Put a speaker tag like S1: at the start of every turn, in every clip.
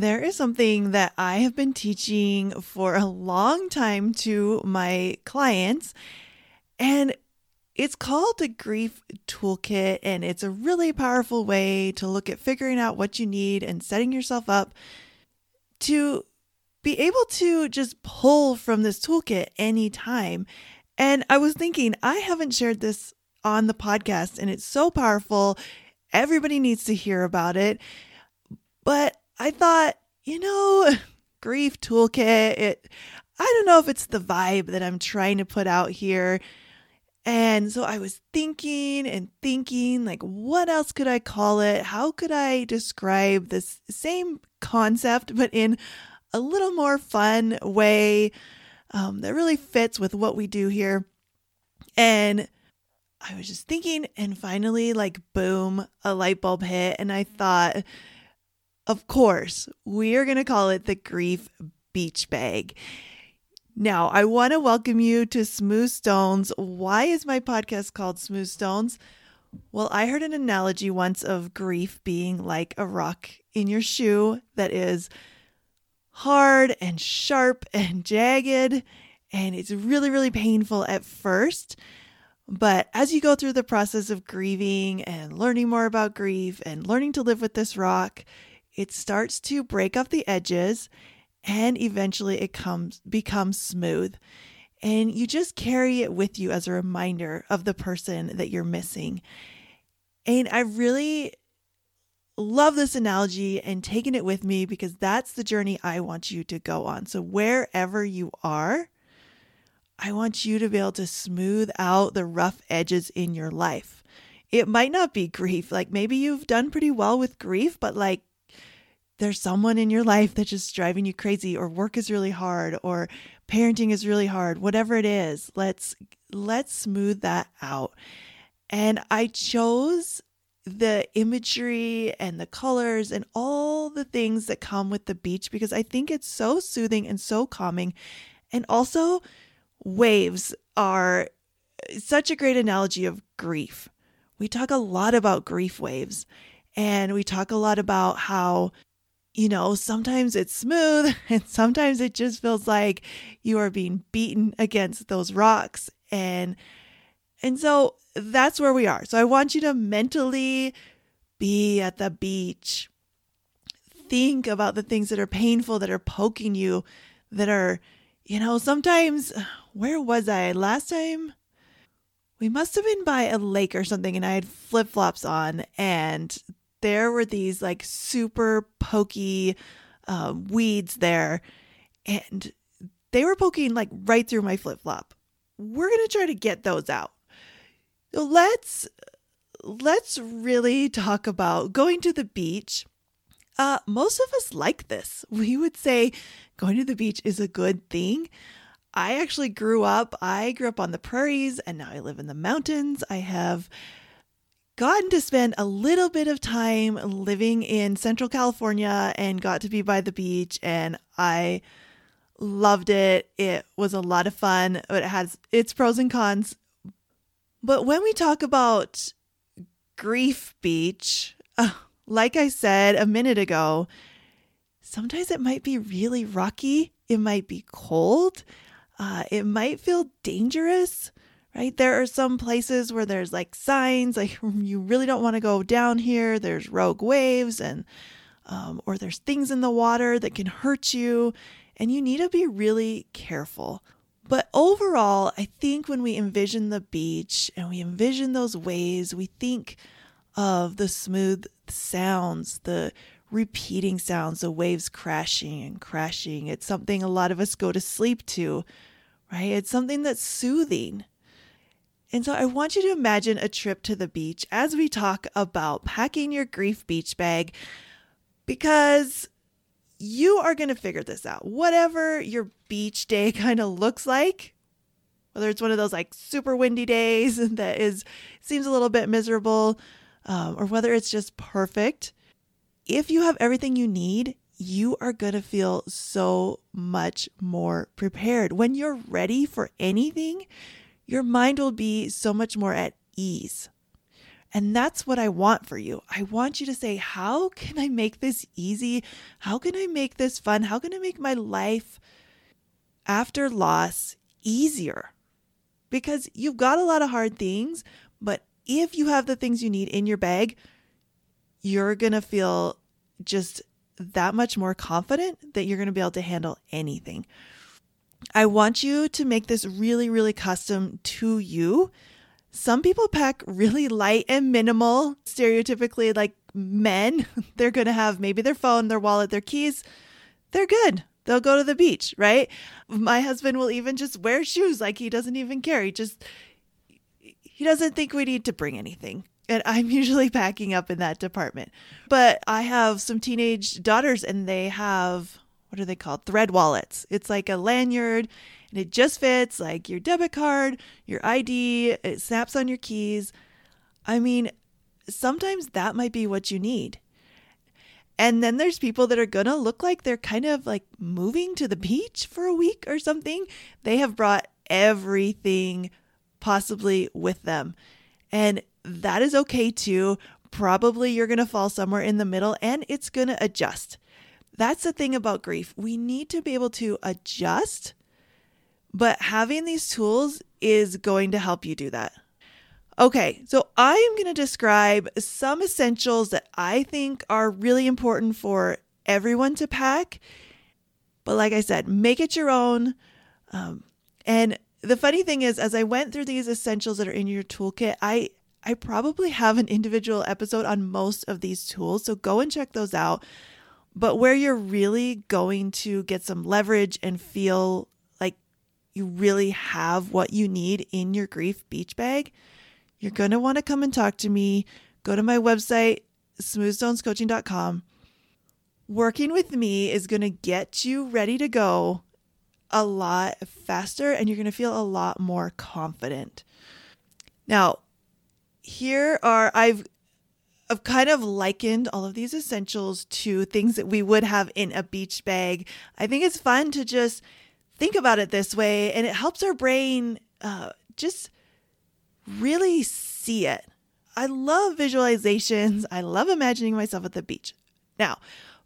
S1: There is something that I have been teaching for a long time to my clients, and it's called the Grief Toolkit. And it's a really powerful way to look at figuring out what you need and setting yourself up to be able to just pull from this toolkit anytime. And I was thinking, I haven't shared this on the podcast, and it's so powerful. Everybody needs to hear about it. But I thought, you know, grief toolkit, it I don't know if it's the vibe that I'm trying to put out here. And so I was thinking and thinking, like, what else could I call it? How could I describe this same concept, but in a little more fun way um, that really fits with what we do here? And I was just thinking, and finally, like, boom, a light bulb hit. And I thought, of course, we are going to call it the Grief Beach Bag. Now, I want to welcome you to Smooth Stones. Why is my podcast called Smooth Stones? Well, I heard an analogy once of grief being like a rock in your shoe that is hard and sharp and jagged, and it's really, really painful at first. But as you go through the process of grieving and learning more about grief and learning to live with this rock, it starts to break off the edges and eventually it comes becomes smooth. And you just carry it with you as a reminder of the person that you're missing. And i really love this analogy and taking it with me because that's the journey i want you to go on. So wherever you are i want you to be able to smooth out the rough edges in your life. It might not be grief. Like maybe you've done pretty well with grief but like there's someone in your life that's just driving you crazy or work is really hard or parenting is really hard whatever it is let's let's smooth that out. And i chose the imagery and the colors and all the things that come with the beach because i think it's so soothing and so calming. And also waves are such a great analogy of grief. We talk a lot about grief waves and we talk a lot about how you know, sometimes it's smooth and sometimes it just feels like you are being beaten against those rocks and and so that's where we are. So I want you to mentally be at the beach. Think about the things that are painful that are poking you that are you know, sometimes where was I last time? We must have been by a lake or something and I had flip-flops on and there were these like super pokey uh, weeds there, and they were poking like right through my flip flop. We're gonna try to get those out. So let's let's really talk about going to the beach. Uh, most of us like this. We would say going to the beach is a good thing. I actually grew up, I grew up on the prairies and now I live in the mountains. I have gotten to spend a little bit of time living in Central California and got to be by the beach and I loved it. It was a lot of fun. But it has its pros and cons. But when we talk about Grief Beach, uh, like I said a minute ago, sometimes it might be really rocky. It might be cold. Uh, it might feel dangerous right? There are some places where there's like signs, like you really don't want to go down here. There's rogue waves and, um, or there's things in the water that can hurt you, and you need to be really careful. But overall, I think when we envision the beach and we envision those waves, we think of the smooth sounds, the repeating sounds, the waves crashing and crashing. It's something a lot of us go to sleep to, right? It's something that's soothing. And so I want you to imagine a trip to the beach as we talk about packing your grief beach bag because you are going to figure this out. Whatever your beach day kind of looks like, whether it's one of those like super windy days that is seems a little bit miserable, um, or whether it's just perfect. If you have everything you need, you are going to feel so much more prepared. When you're ready for anything, your mind will be so much more at ease. And that's what I want for you. I want you to say, How can I make this easy? How can I make this fun? How can I make my life after loss easier? Because you've got a lot of hard things, but if you have the things you need in your bag, you're going to feel just that much more confident that you're going to be able to handle anything. I want you to make this really, really custom to you. Some people pack really light and minimal, stereotypically like men. They're going to have maybe their phone, their wallet, their keys. They're good. They'll go to the beach, right? My husband will even just wear shoes like he doesn't even care. He just he doesn't think we need to bring anything and I'm usually packing up in that department. But I have some teenage daughters and they have what are they called? Thread wallets. It's like a lanyard and it just fits like your debit card, your ID, it snaps on your keys. I mean, sometimes that might be what you need. And then there's people that are going to look like they're kind of like moving to the beach for a week or something. They have brought everything possibly with them. And that is okay too. Probably you're going to fall somewhere in the middle and it's going to adjust. That's the thing about grief. We need to be able to adjust, but having these tools is going to help you do that. Okay, so I am going to describe some essentials that I think are really important for everyone to pack. But like I said, make it your own. Um, and the funny thing is, as I went through these essentials that are in your toolkit, I I probably have an individual episode on most of these tools, so go and check those out. But where you're really going to get some leverage and feel like you really have what you need in your grief beach bag, you're going to want to come and talk to me. Go to my website, smoothstonescoaching.com. Working with me is going to get you ready to go a lot faster and you're going to feel a lot more confident. Now, here are I've I've kind of likened all of these essentials to things that we would have in a beach bag. I think it's fun to just think about it this way, and it helps our brain uh, just really see it. I love visualizations. I love imagining myself at the beach. Now,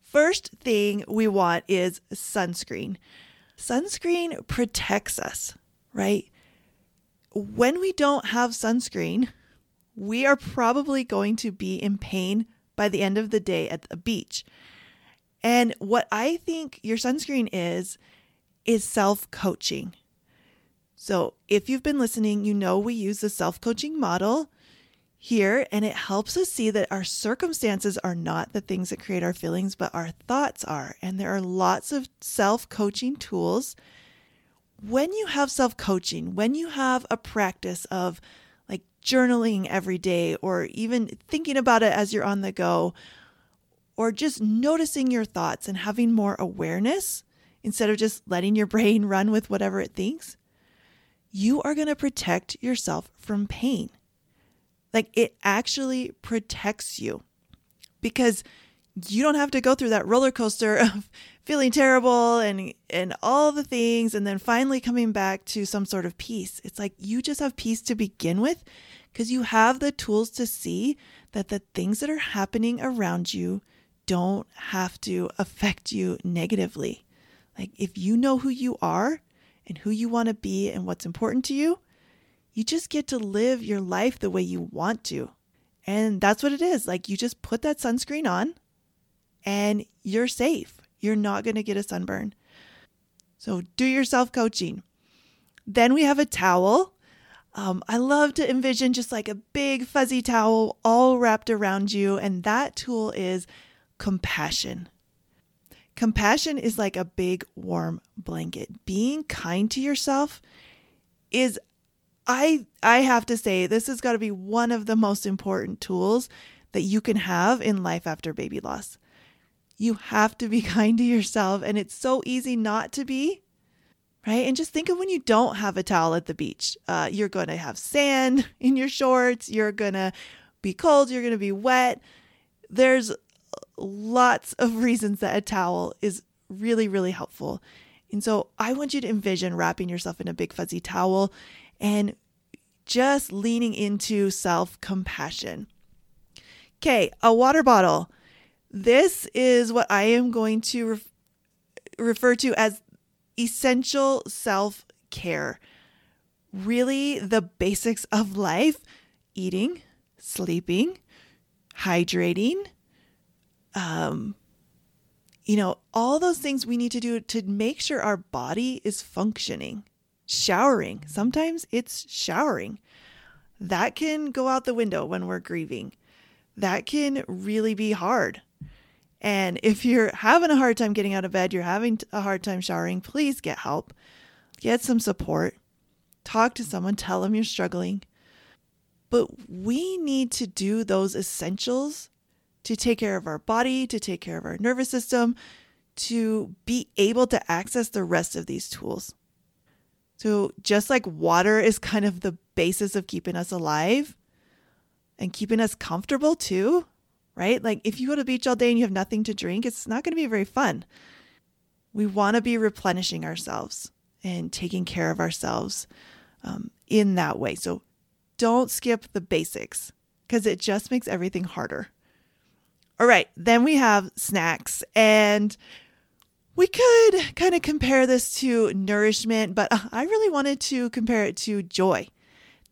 S1: first thing we want is sunscreen. Sunscreen protects us, right? When we don't have sunscreen, we are probably going to be in pain by the end of the day at the beach. And what I think your sunscreen is, is self coaching. So if you've been listening, you know we use the self coaching model here, and it helps us see that our circumstances are not the things that create our feelings, but our thoughts are. And there are lots of self coaching tools. When you have self coaching, when you have a practice of journaling every day or even thinking about it as you're on the go or just noticing your thoughts and having more awareness instead of just letting your brain run with whatever it thinks, you are going to protect yourself from pain. Like it actually protects you because you don't have to go through that roller coaster of feeling terrible and and all the things and then finally coming back to some sort of peace. It's like you just have peace to begin with because you have the tools to see that the things that are happening around you don't have to affect you negatively. Like if you know who you are and who you want to be and what's important to you, you just get to live your life the way you want to. And that's what it is. Like you just put that sunscreen on and you're safe. You're not going to get a sunburn. So do your self coaching. Then we have a towel um, I love to envision just like a big fuzzy towel all wrapped around you, and that tool is compassion. Compassion is like a big warm blanket. Being kind to yourself is I I have to say this has got to be one of the most important tools that you can have in life after baby loss. You have to be kind to yourself and it's so easy not to be right? And just think of when you don't have a towel at the beach. Uh, you're going to have sand in your shorts. You're going to be cold. You're going to be wet. There's lots of reasons that a towel is really, really helpful. And so I want you to envision wrapping yourself in a big fuzzy towel and just leaning into self compassion. Okay, a water bottle. This is what I am going to ref- refer to as essential self care. Really, the basics of life eating, sleeping, hydrating, um, you know, all those things we need to do to make sure our body is functioning. Showering. Sometimes it's showering. That can go out the window when we're grieving. That can really be hard. And if you're having a hard time getting out of bed, you're having a hard time showering, please get help. Get some support. Talk to someone, tell them you're struggling. But we need to do those essentials to take care of our body, to take care of our nervous system, to be able to access the rest of these tools. So, just like water is kind of the basis of keeping us alive and keeping us comfortable too, right? Like if you go to the beach all day and you have nothing to drink, it's not going to be very fun. We want to be replenishing ourselves and taking care of ourselves um, in that way. So don't skip the basics because it just makes everything harder. All right, then we have snacks, and we could kind of compare this to nourishment, but uh, I really wanted to compare it to joy.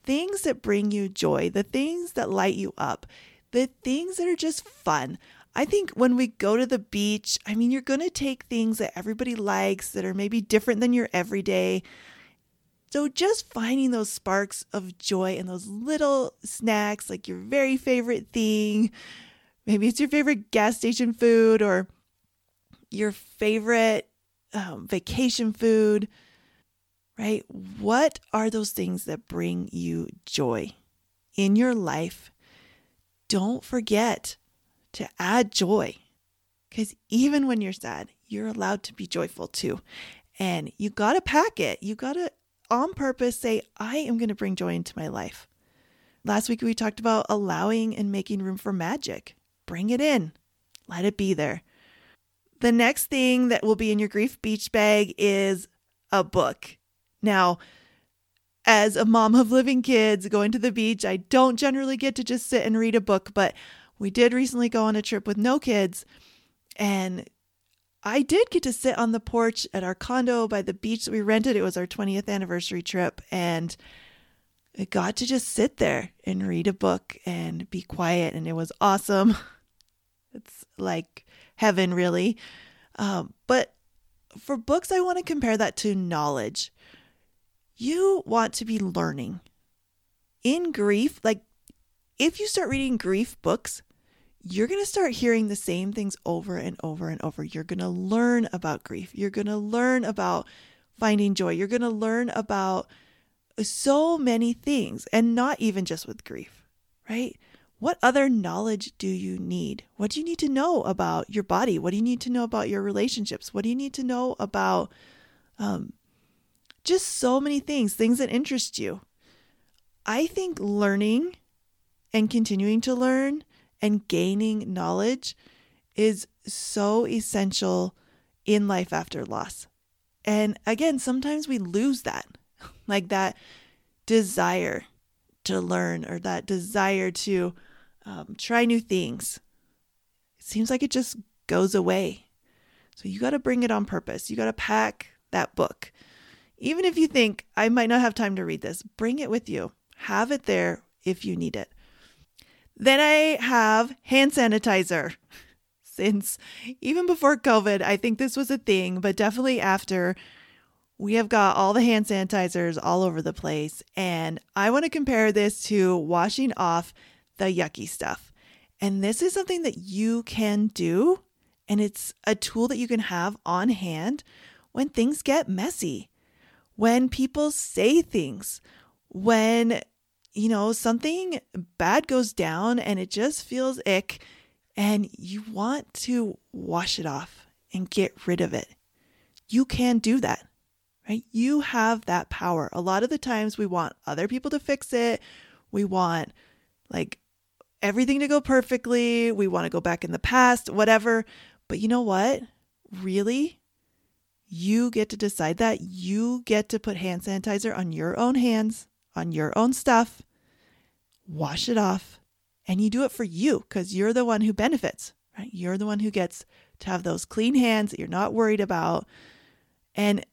S1: Things that bring you joy, the things that light you up, the things that are just fun. I think when we go to the beach, I mean, you're going to take things that everybody likes that are maybe different than your everyday. So just finding those sparks of joy and those little snacks, like your very favorite thing. Maybe it's your favorite gas station food or your favorite um, vacation food, right? What are those things that bring you joy in your life don't forget to add joy. Because even when you're sad, you're allowed to be joyful too. And you got to pack it. You got to, on purpose, say, I am going to bring joy into my life. Last week, we talked about allowing and making room for magic. Bring it in, let it be there. The next thing that will be in your grief beach bag is a book. Now, as a mom of living kids going to the beach, I don't generally get to just sit and read a book, but we did recently go on a trip with no kids. And I did get to sit on the porch at our condo by the beach that we rented. It was our 20th anniversary trip. And I got to just sit there and read a book and be quiet. And it was awesome. It's like heaven, really. Um, but for books, I want to compare that to knowledge you want to be learning. In grief, like if you start reading grief books, you're going to start hearing the same things over and over and over. You're going to learn about grief. You're going to learn about finding joy. You're going to learn about so many things, and not even just with grief, right? What other knowledge do you need? What do you need to know about your body? What do you need to know about your relationships? What do you need to know about um, just so many things, things that interest you. I think learning and continuing to learn and gaining knowledge is so essential in life after loss. And again, sometimes we lose that, like that desire to learn or that desire to um, try new things. It seems like it just goes away. So you got to bring it on purpose. You got to pack that book. Even if you think, I might not have time to read this, bring it with you. Have it there if you need it. Then I have hand sanitizer. Since even before COVID, I think this was a thing, but definitely after, we have got all the hand sanitizers all over the place. And I want to compare this to washing off the yucky stuff. And this is something that you can do. And it's a tool that you can have on hand when things get messy when people say things, when, you know, something bad goes down and it just feels ick and you want to wash it off and get rid of it. You can do that, right? You have that power. A lot of the times we want other people to fix it. We want like everything to go perfectly. We want to go back in the past, whatever. But you know what? Really? You get to decide that. You get to put hand sanitizer on your own hands, on your own stuff, wash it off, and you do it for you because you're the one who benefits, right? You're the one who gets to have those clean hands that you're not worried about. And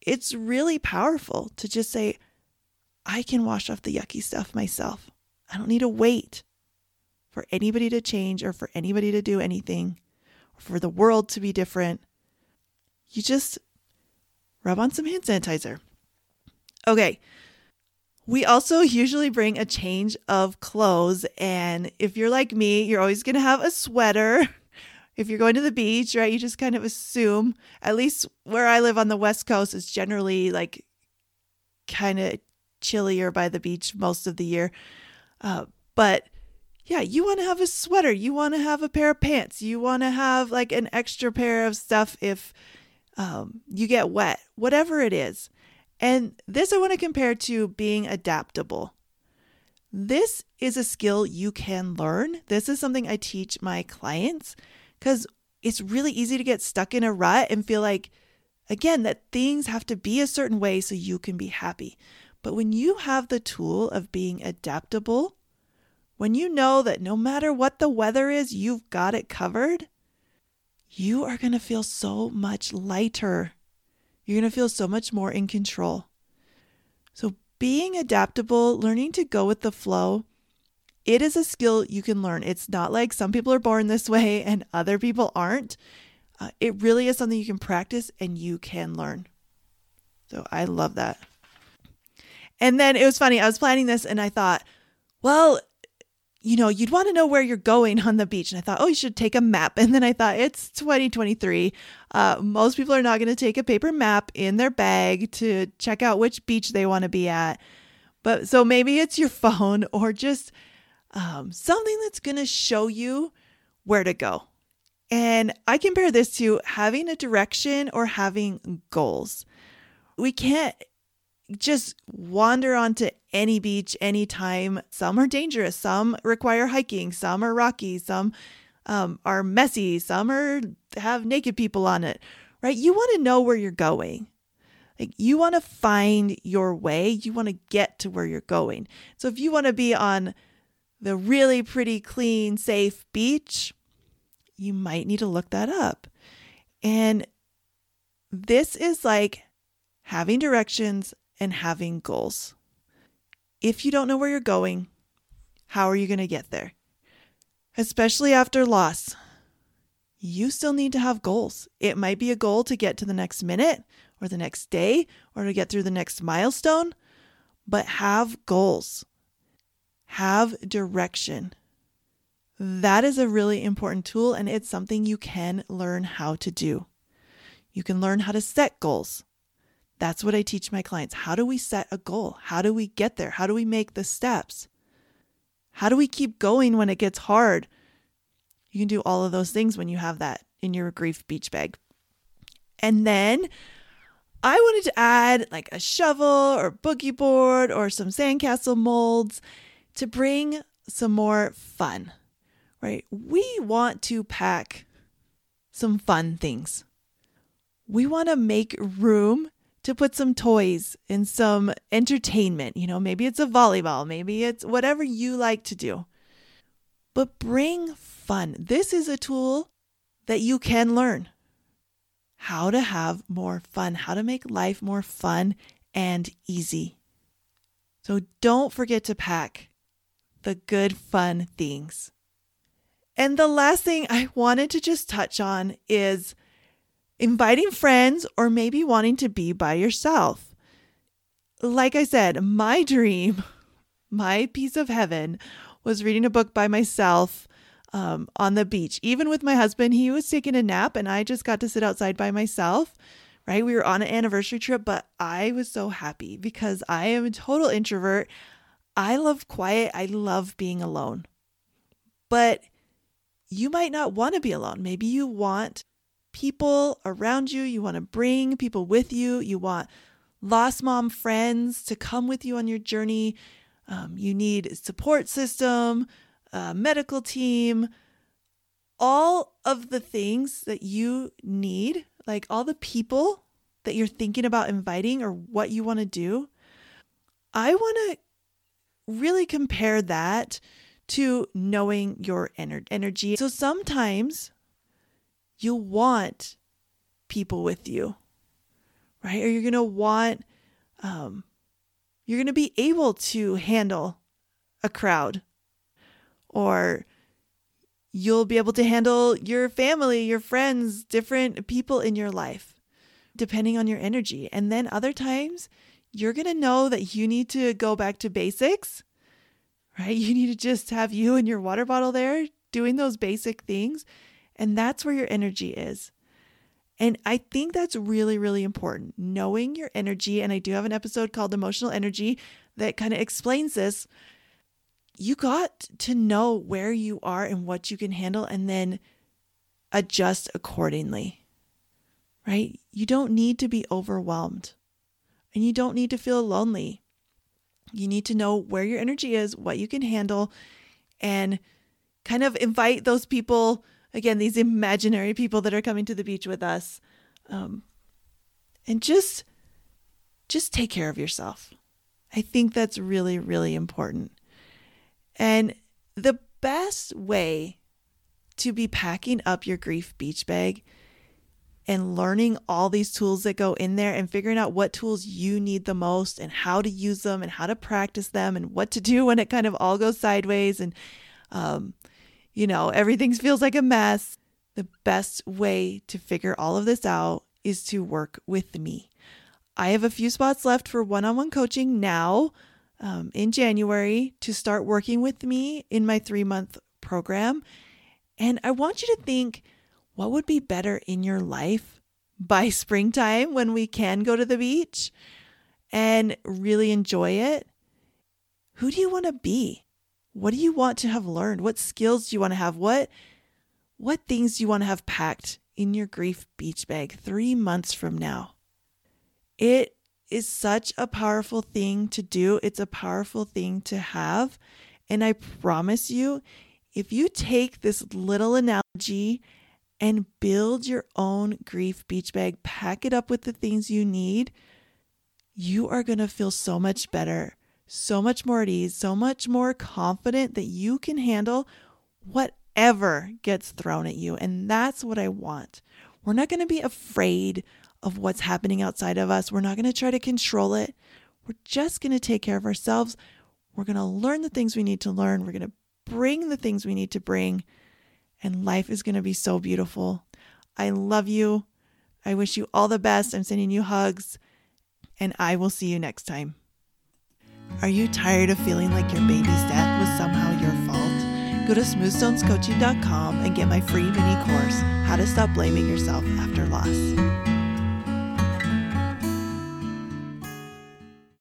S1: it's really powerful to just say, I can wash off the yucky stuff myself. I don't need to wait for anybody to change or for anybody to do anything or for the world to be different. You just rub on some hand sanitizer. Okay. We also usually bring a change of clothes. And if you're like me, you're always going to have a sweater. If you're going to the beach, right, you just kind of assume, at least where I live on the West Coast, it's generally like kind of chillier by the beach most of the year. Uh, but yeah, you want to have a sweater, you want to have a pair of pants, you want to have like an extra pair of stuff if um, you get wet, whatever it is. And this I want to compare to being adaptable. This is a skill you can learn. This is something I teach my clients because it's really easy to get stuck in a rut and feel like, again, that things have to be a certain way so you can be happy. But when you have the tool of being adaptable, when you know that no matter what the weather is, you've got it covered, you are going to feel so much lighter. You're going to feel so much more in control. So, being adaptable, learning to go with the flow, it is a skill you can learn. It's not like some people are born this way and other people aren't. Uh, it really is something you can practice and you can learn. So, I love that. And then it was funny. I was planning this and I thought, well, you know, you'd want to know where you're going on the beach. And I thought, oh, you should take a map. And then I thought, it's 2023. Uh, most people are not going to take a paper map in their bag to check out which beach they want to be at. But so maybe it's your phone or just um, something that's going to show you where to go. And I compare this to having a direction or having goals. We can't just wander onto any beach anytime. Some are dangerous, some require hiking, some are rocky, some um, are messy, some are have naked people on it. Right? You want to know where you're going. Like you want to find your way. You want to get to where you're going. So if you want to be on the really pretty, clean, safe beach, you might need to look that up. And this is like having directions and having goals. If you don't know where you're going, how are you going to get there? Especially after loss, you still need to have goals. It might be a goal to get to the next minute or the next day or to get through the next milestone, but have goals. Have direction. That is a really important tool, and it's something you can learn how to do. You can learn how to set goals. That's what I teach my clients. How do we set a goal? How do we get there? How do we make the steps? How do we keep going when it gets hard? You can do all of those things when you have that in your grief beach bag. And then I wanted to add like a shovel or boogie board or some sandcastle molds to bring some more fun, right? We want to pack some fun things. We want to make room to put some toys and some entertainment. You know, maybe it's a volleyball, maybe it's whatever you like to do. But bring fun. This is a tool that you can learn how to have more fun, how to make life more fun and easy. So don't forget to pack the good, fun things. And the last thing I wanted to just touch on is inviting friends, or maybe wanting to be by yourself. Like I said, my dream, my piece of heaven was reading a book by myself um, on the beach. Even with my husband, he was taking a nap and I just got to sit outside by myself. Right. We were on an anniversary trip, but I was so happy because I am a total introvert. I love quiet. I love being alone. But you might not want to be alone. Maybe you want people around you. You want to bring people with you. You want lost mom friends to come with you on your journey. Um, you need a support system, a medical team, all of the things that you need, like all the people that you're thinking about inviting or what you want to do. I want to really compare that to knowing your ener- energy. So sometimes you'll want people with you, right? Or you're going to want, um, you're going to be able to handle a crowd, or you'll be able to handle your family, your friends, different people in your life, depending on your energy. And then other times, you're going to know that you need to go back to basics, right? You need to just have you and your water bottle there doing those basic things and that's where your energy is. And I think that's really, really important. Knowing your energy. And I do have an episode called Emotional Energy that kind of explains this. You got to know where you are and what you can handle and then adjust accordingly, right? You don't need to be overwhelmed and you don't need to feel lonely. You need to know where your energy is, what you can handle, and kind of invite those people again, these imaginary people that are coming to the beach with us. Um, and just just take care of yourself. I think that's really, really important. And the best way to be packing up your grief beach bag and learning all these tools that go in there and figuring out what tools you need the most and how to use them and how to practice them and what to do when it kind of all goes sideways and um, you know, everything feels like a mess. The best way to figure all of this out is to work with me. I have a few spots left for one on one coaching now um, in January to start working with me in my three month program. And I want you to think what would be better in your life by springtime when we can go to the beach and really enjoy it? Who do you want to be? What do you want to have learned? What skills do you want to have? What what things do you want to have packed in your grief beach bag 3 months from now? It is such a powerful thing to do. It's a powerful thing to have. And I promise you, if you take this little analogy and build your own grief beach bag, pack it up with the things you need, you are going to feel so much better so much more at ease, so much more confident that you can handle whatever gets thrown at you. And that's what I want. We're not going to be afraid of what's happening outside of us. We're not going to try to control it. We're just going to take care of ourselves. We're going to learn the things we need to learn. We're going to bring the things we need to bring. And life is going to be so beautiful. I love you. I wish you all the best. I'm sending you hugs. And I will see you next time. Are you tired of feeling like your baby's death was somehow your fault? Go to smoothstonescoaching.com and get my free mini course, How to Stop Blaming Yourself After Loss.